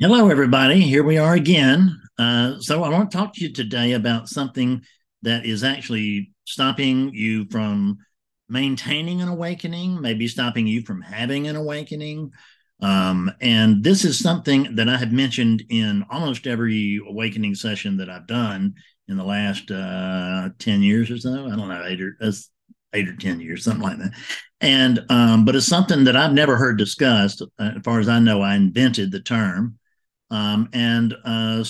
Hello, everybody. Here we are again. Uh, so, I want to talk to you today about something that is actually stopping you from maintaining an awakening, maybe stopping you from having an awakening. Um, and this is something that I have mentioned in almost every awakening session that I've done in the last uh, 10 years or so. I don't know, eight or, uh, eight or 10 years, something like that. And, um, but it's something that I've never heard discussed. Uh, as far as I know, I invented the term. Um, and uh,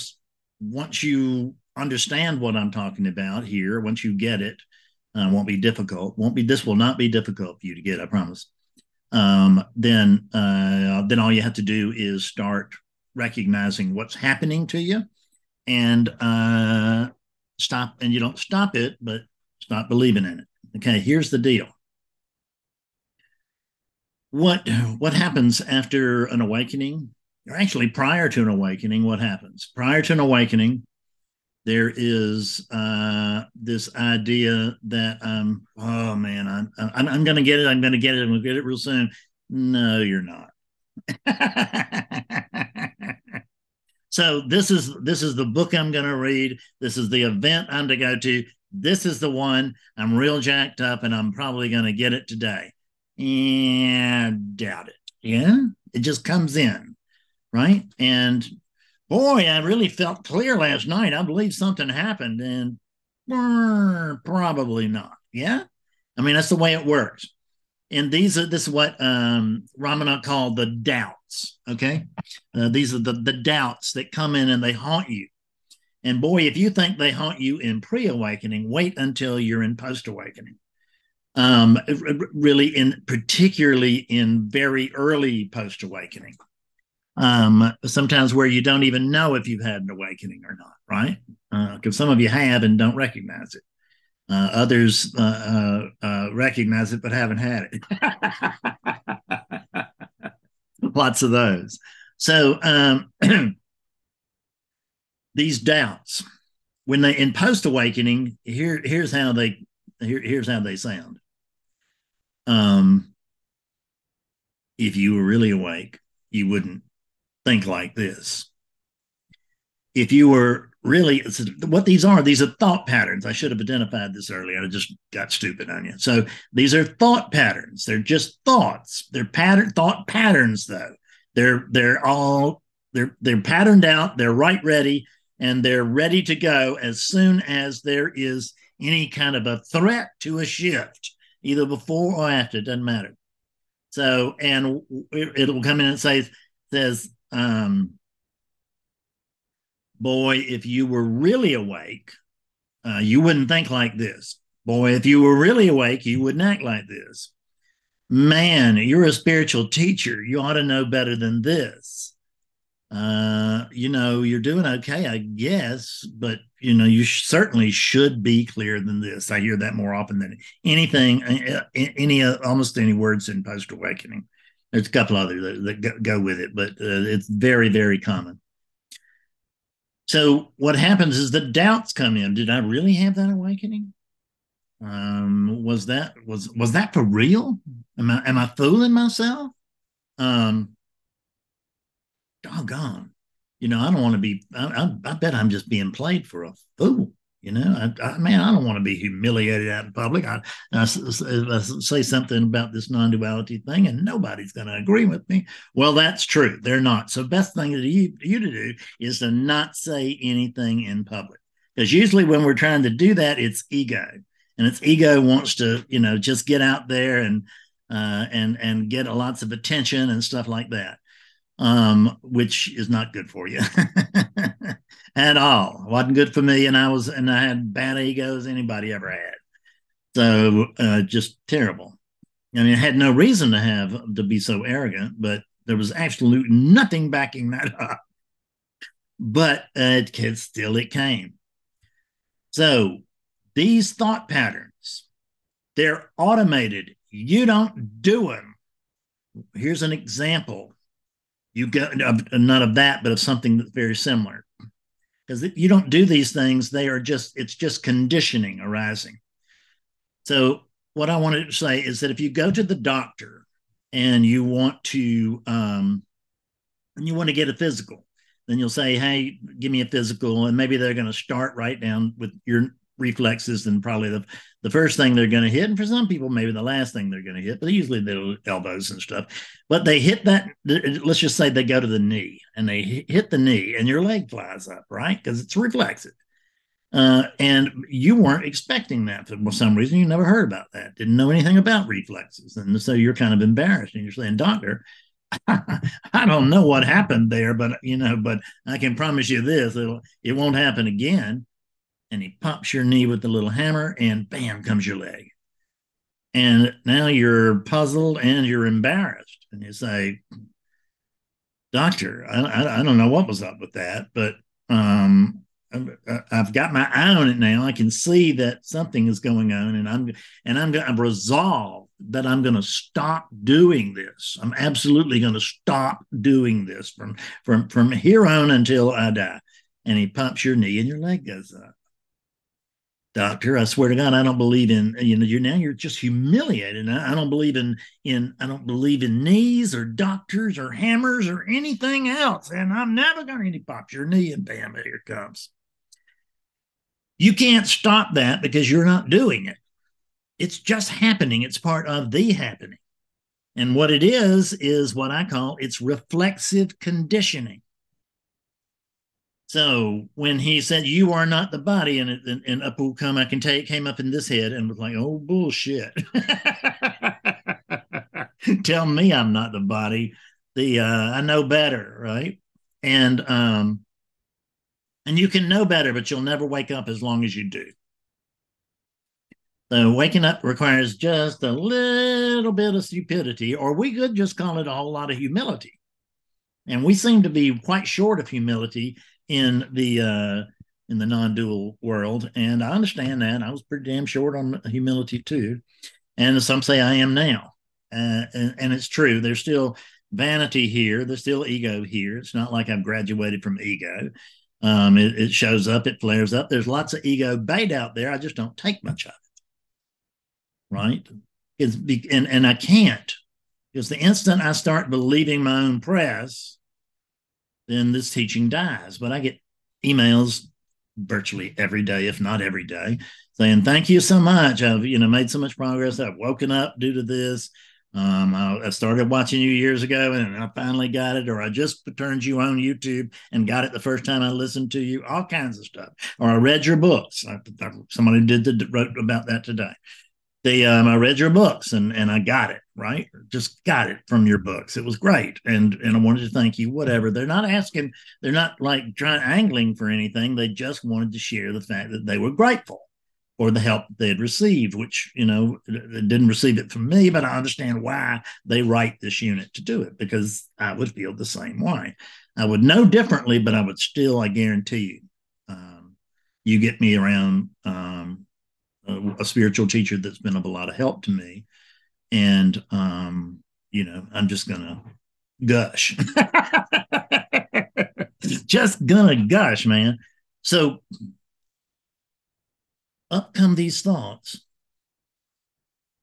once you understand what I'm talking about here, once you get it, uh, won't be difficult. Won't be. This will not be difficult for you to get. I promise. Um, then, uh, then all you have to do is start recognizing what's happening to you, and uh, stop. And you don't stop it, but stop believing in it. Okay. Here's the deal. What what happens after an awakening? Actually prior to an awakening, what happens? Prior to an awakening, there is uh, this idea that um, oh man, I'm I'm, I'm to get it. I'm to get it. I'm to get it real soon. No, you're not. so this is this is the book I'm to read. This is the event I'm to go to. This is the one I'm real jacked up, and I'm probably to get it today. And doubt it. Yeah, it just comes in right? And boy, I really felt clear last night. I believe something happened, and probably not. Yeah, I mean that's the way it works. And these are this is what um, Ramana called the doubts. Okay, uh, these are the the doubts that come in and they haunt you. And boy, if you think they haunt you in pre-awakening, wait until you're in post-awakening. Um, really, in particularly in very early post-awakening um, sometimes where you don't even know if you've had an awakening or not, right? Because uh, some of you have and don't recognize it. Uh, others uh, uh, uh recognize it but haven't had it. Lots of those. So um, these doubts, when they in post awakening, here here's how they here, here's how they sound. Um, if you were really awake, you wouldn't think like this. If you were really what these are, these are thought patterns. I should have identified this earlier. I just got stupid on you. So these are thought patterns. They're just thoughts. They're pattern thought patterns, though. They're they're all they're they're patterned out. They're right ready, and they're ready to go as soon as there is any kind of a threat to a shift, either before or after. Doesn't matter. So, and it, will come in and say says um, boy, if you were really awake, uh, you wouldn't think like this. Boy, if you were really awake, you wouldn't act like this. Man, you're a spiritual teacher. You ought to know better than this. Uh, you know, you're doing okay, I guess, but you know, you sh- certainly should be clearer than this. I hear that more often than anything, any, almost any words in post awakening. There's a couple others that, that go with it, but uh, it's very, very common. So what happens is the doubts come in. Did I really have that awakening? Um, was that was was that for real? Am I am I fooling myself? Um, doggone, you know I don't want to be. I, I, I bet I'm just being played for a fool. You know, I, I, man, I don't want to be humiliated out in public. I, I, I say something about this non-duality thing, and nobody's going to agree with me. Well, that's true. They're not. So, best thing that you, you to do is to not say anything in public, because usually when we're trying to do that, it's ego, and it's ego wants to, you know, just get out there and uh, and and get lots of attention and stuff like that, um, which is not good for you. at all. Wasn't good for me, and I was and I had bad egos anybody ever had. So uh, just terrible. I mean, I had no reason to have to be so arrogant, but there was absolutely nothing backing that up. But uh, it still it came. So these thought patterns, they're automated. You don't do them. Here's an example. You got not of that, but of something that's very similar. Because you don't do these things they are just it's just conditioning arising. So what i wanted to say is that if you go to the doctor and you want to um, and you want to get a physical then you'll say, "Hey, give me a physical," and maybe they're going to start right down with your reflexes than probably the the first thing they're going to hit, and for some people maybe the last thing they're going to hit, but usually they're elbows and stuff. But they hit that. Let's just say they go to the knee and they hit the knee, and your leg flies up, right? Because it's reflexive. Uh, and you weren't expecting that for some reason. You never heard about that, didn't know anything about reflexes. And so you're kind of embarrassed and you're saying, Doctor, I don't know what happened there, but you know, but I can promise you this: it won't happen again. And he pops your knee with the little hammer, and bam comes your leg. And now you're puzzled and you're embarrassed, and you say, "Doctor, I, I, I don't know what was up with that, but um, I've got my eye on it now. I can see that something is going on, and I'm and I'm I'm resolved that I'm going to stop doing this. I'm absolutely going to stop doing this from from from here on until I die. And he pumps your knee, and your leg goes up. Doctor, I swear to God, I don't believe in you know. You're now you're just humiliated. I, I don't believe in in I don't believe in knees or doctors or hammers or anything else. And I'm never going to. Pops your knee, and bam, here it comes you can't stop that because you're not doing it. It's just happening. It's part of the happening. And what it is, is what I call it's reflexive conditioning. So when he said, You are not the body, and, and, and up will come, I can it came up in this head and was like, Oh, bullshit. tell me I'm not the body. The uh, I know better, right? And um, and you can know better, but you'll never wake up as long as you do. So waking up requires just a little bit of stupidity, or we could just call it a whole lot of humility. And we seem to be quite short of humility in the uh, in the non-dual world, and I understand that. I was pretty damn short on humility too, and some say I am now, uh, and, and it's true. There's still vanity here. There's still ego here. It's not like I've graduated from ego. Um, it, it, shows up, it flares up. There's lots of ego bait out there. I just don't take much of it. Right? It's be, and and I can't because the instant I start believing my own press, then this teaching dies. But I get emails virtually every day, if not every day, saying thank you so much. I've you know made so much progress. I've woken up due to this. Um, I, I, started watching you years ago and I finally got it, or I just turned you on YouTube and got it the first time I listened to you, all kinds of stuff. Or I read your books. I, I, somebody did the, wrote about that today. The, um, I read your books and, and I got it, right? Just got it from your books. It was great. And, and I wanted to thank you, whatever. They're not asking, they're not like trying angling for anything. They just wanted to share the fact that they were grateful for the help they had received, which, you know, didn't receive it from me, but I understand why they write this unit to do it because I would feel the same way. I would know differently, but I would still, I guarantee you, um, you get me around um, a, spiritual teacher that's been of a lot of help to me. And, um, you know, I'm just going to gush. just gonna gush, man. So up come these thoughts.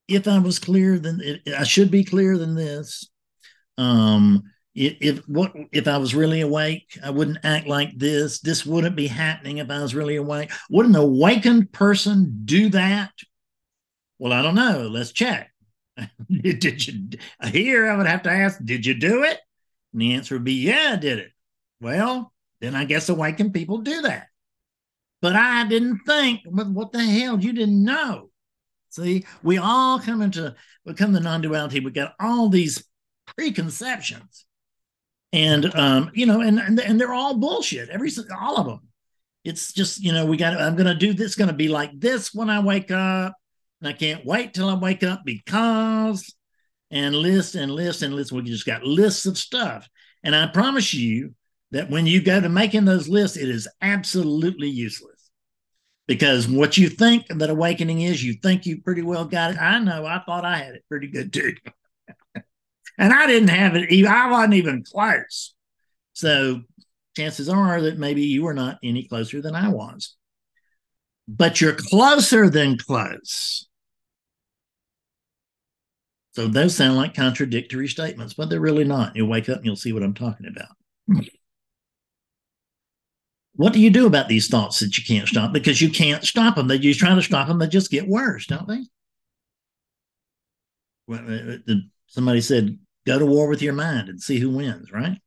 If I was clear, then I should be clearer than this. Um, if, if I was really awake, I wouldn't act like this. This wouldn't be happening if I was really awake. Would an awakened person do that? Well, I don't know. Let's check. did you here? I would have to ask, did you do it? And the answer would be, yeah, I did it. Well, then I guess awakened people do that. But I didn't think, what the hell? You didn't know. See, we all come into we become the non-duality. We got all these preconceptions, and um, you know, and, and and they're all bullshit. Every all of them. It's just you know, we got. I'm to do this. To be like this when I wake up, and I can't wait till I wake up because, and list and list and list. We just got lists of stuff, and I promise you that when you go to making those lists, it is absolutely useless because what you think that awakening is, you think you pretty well got it. I know, I thought I had it pretty good too. and I didn't have it, I wasn't even close. So chances are that maybe you were not any closer than I was. But you're closer than close. So those sound like contradictory statements, but they're really not. You'll wake up and you'll see what I'm talking about. what do you do about these thoughts that you can't stop? Because you can't stop them. That you try to stop them, they just get worse, don't they? Uh, uh, somebody said, "Go to war with your mind and see who wins." Right.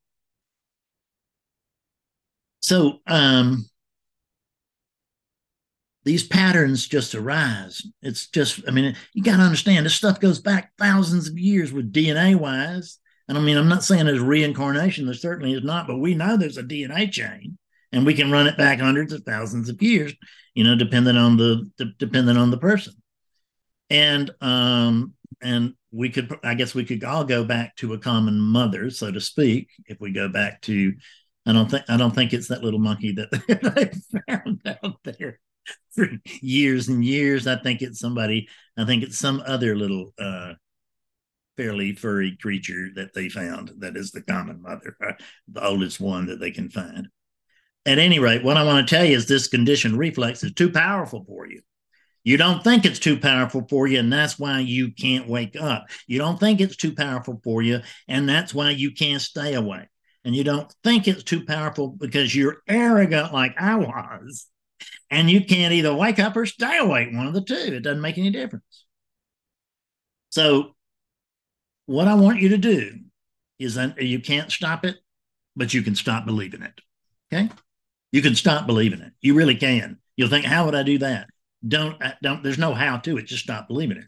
So, um, these patterns just arise. It's just, I mean, you got to understand this stuff goes back thousands of years with DNA wise. And I mean, I'm not saying there's reincarnation. There certainly is not, but we know there's a DNA chain and we can run it back hundreds of thousands of years, you know, depending on the, the depending on the person. And um and we could I guess we could all go back to a common mother, so to speak, if we go back to I don't think I don't think it's that little monkey that they found out there for years and years. I think it's somebody, I think it's some other little uh fairly furry creature that they found that is the common mother, uh, the oldest one that they can find at any rate, what I want to tell you is this conditioned reflex is too powerful for you. You don't think it's too powerful for you, and that's why you can't wake up. You don't think it's too powerful for you, and that's why you can't stay awake. And you don't think it's too powerful because you're arrogant like I was, and you can't either wake up or stay awake, one of the two. It doesn't make any difference. So, what I want you to do is that you can't stop it, but you can stop believing it. Okay. You can stop believing it. You really can. You'll think, how would I do that? Don't, uh, don't, there's no how to it. Just stop believing it.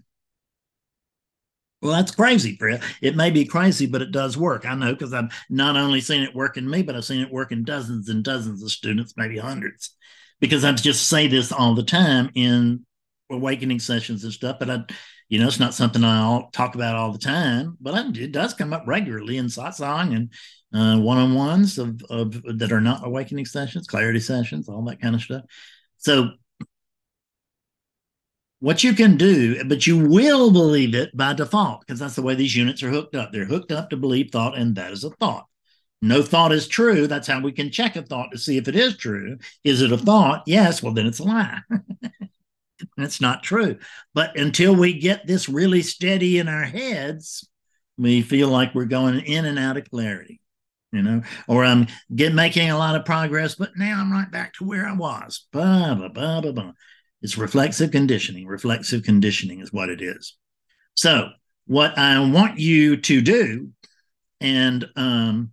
Well, that's crazy, Fred. It may be crazy, but it does work. I know because I've not only seen it work in me, but I've seen it work in dozens and dozens of students, maybe hundreds. Because I just say this all the time in awakening sessions and stuff, but I, you know, it's not something I talk about all the time, but I, it does come up regularly in satsang and uh, one-on-ones of, of that are not awakening sessions, clarity sessions, all that kind of stuff. So what you can do, but you will believe it by default because that's the way these units are hooked up. They're hooked up to believe thought, and that is a thought. No thought is true. That's how we can check a thought to see if it is true. Is it a thought? Yes. Well, then it's a lie. it's not true. But until we get this really steady in our heads, we feel like we're going in and out of clarity you know, or I'm get making a lot of progress, but now I'm right back to where I was. Blah, blah, blah, blah, blah. It's reflexive conditioning. Reflexive conditioning is what it is. So, what I want you to do, and um,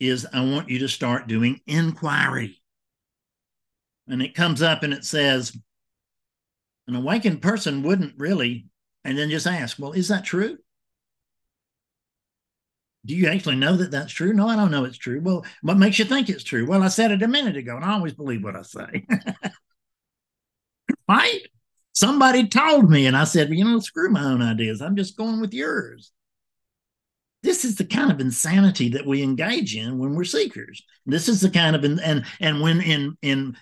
is I want you to start doing inquiry. And it comes up and it says, an awakened person wouldn't really, and then just ask, well, is that true? do you actually know that that's true? No, I don't know it's true. Well, what makes you think it's true? Well, I said it a minute ago, and I always believe what I say. right? Somebody told me, and I said, well, you know, screw my own ideas. I'm just going with yours. This is the kind of insanity that we engage in when we're seekers. This is the kind of and and when in in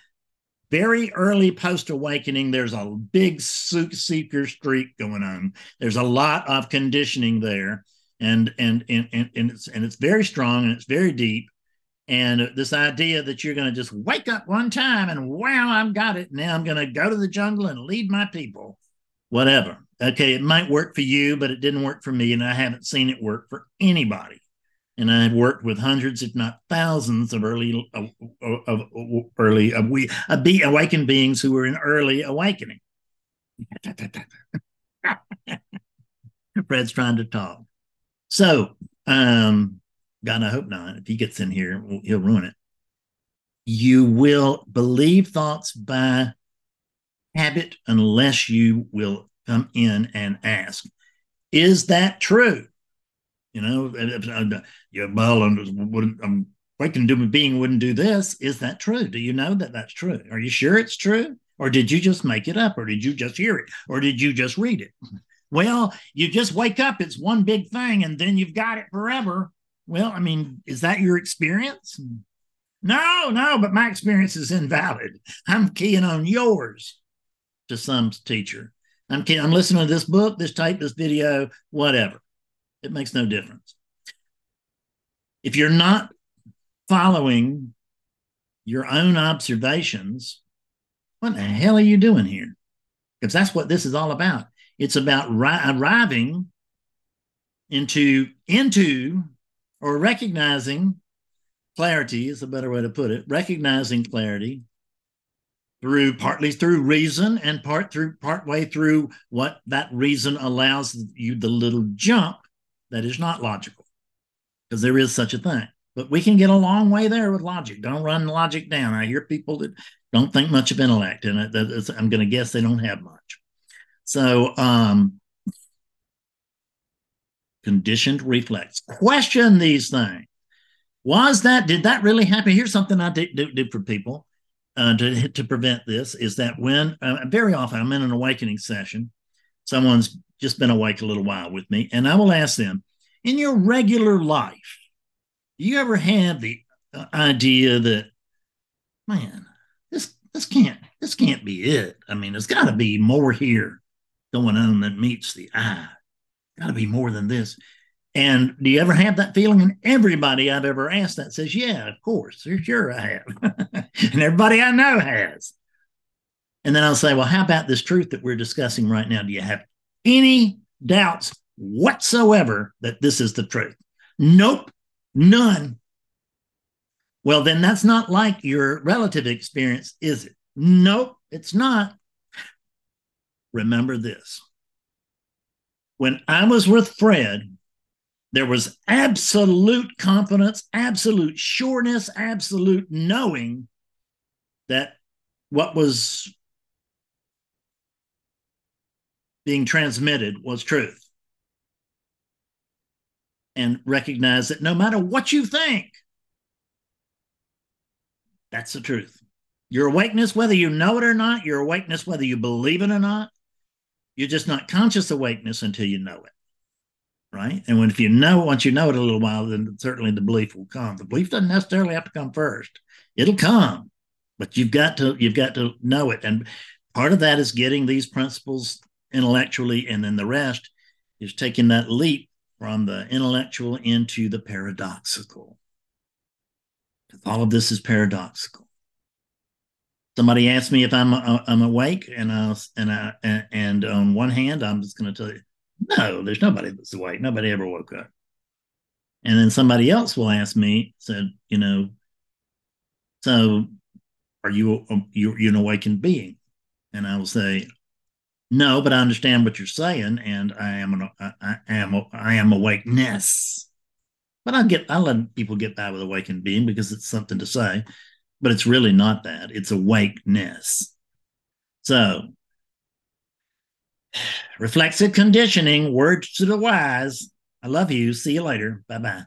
very early post awakening, there's a big seeker streak going on. There's a lot of conditioning there and and and and, and it's and it's very strong and it's very deep and this idea that you're going to just wake up one time and wow i've got it. Now i'm going to go to the jungle and lead my people. Whatever. Okay it might work for you but it didn't work for me and i haven't seen it work for anybody. And i have worked with hundreds if not thousands of early uh, uh, of, of, of early of we of be awakened beings who were in early awakening. Fred's trying to talk. So, um, God, I hope not. If he gets in here, he'll ruin it. You will believe thoughts by habit unless you will come in and ask, is that true? You know, uh, yeah, well, I'm, I'm waking human being wouldn't do this. Is that true? Do you know that that's true? Are you sure it's true? Or did you just make it up? Or did you just hear it? Or did you just read it? Well, you just wake up, it's one big thing, and then you've got it forever. Well, I mean, is that your experience? No, no, but my experience is invalid. I'm keying on yours to some teacher. I'm I'm listening to this book, this tape, this video, whatever. It makes no difference. If you're not following your own observations, what the hell are you doing here? Because that's what this is all about. It's about ri- arriving into into or recognizing clarity is a better way to put it. Recognizing clarity through partly through reason and part through part way through what that reason allows you the little jump that is not logical because there is such a thing. But we can get a long way there with logic. Don't run logic down. I hear people that don't think much of intellect and i'm going to guess they don't have much. So um conditioned reflex question these things was that did that really happen here's something i did, did for people uh, to, to prevent this is that when uh, very often I'm in an awakening session, someone's just been awake a little while with me, and I will ask them, in your regular life, do you ever have the uh, idea that, man, this this can't this can't be it? I mean, there's got to be more here going on than meets the eye. Got to be more than this. And do you ever have that feeling? And everybody I've ever asked that says, yeah, of course, sure I have. and everybody I know has. And then I'll say, well, how about this truth that we're discussing right now? Do you have any doubts whatsoever that this is the truth? Nope, none. Well, then that's not like your relative experience, is it? Nope, it's not. Remember this. When I was with Fred, there was absolute confidence, absolute sureness, absolute knowing that what was being transmitted was truth. And recognize that no matter what you think, that's the truth. Your awakeness, whether you know it or not, your awakeness, whether you believe it or not, you're just not conscious awakeness until you know it right? And when if you know once you know it a little while, then certainly the belief will come. The belief doesn't necessarily have to come first; it'll come, but you've got to you've got to know it. And part of that is getting these principles intellectually, and then the rest is taking that leap from the intellectual into the paradoxical. All of this is paradoxical. Somebody asked me if I'm uh, I'm awake, and I and I and on one hand, I'm just going to tell you no, there's nobody that's awake. Nobody ever woke up. And then somebody else will ask me, said, you know, so are you you you're an awakened being? And I will say, no, but I understand what you're saying, and I am an I, I am I am awakeness. But I get I let people get by with awakened being because it's something to say, but it's really not that. It's awakeness. So Reflexive conditioning, words to the wise. I love you. See you later. Bye bye.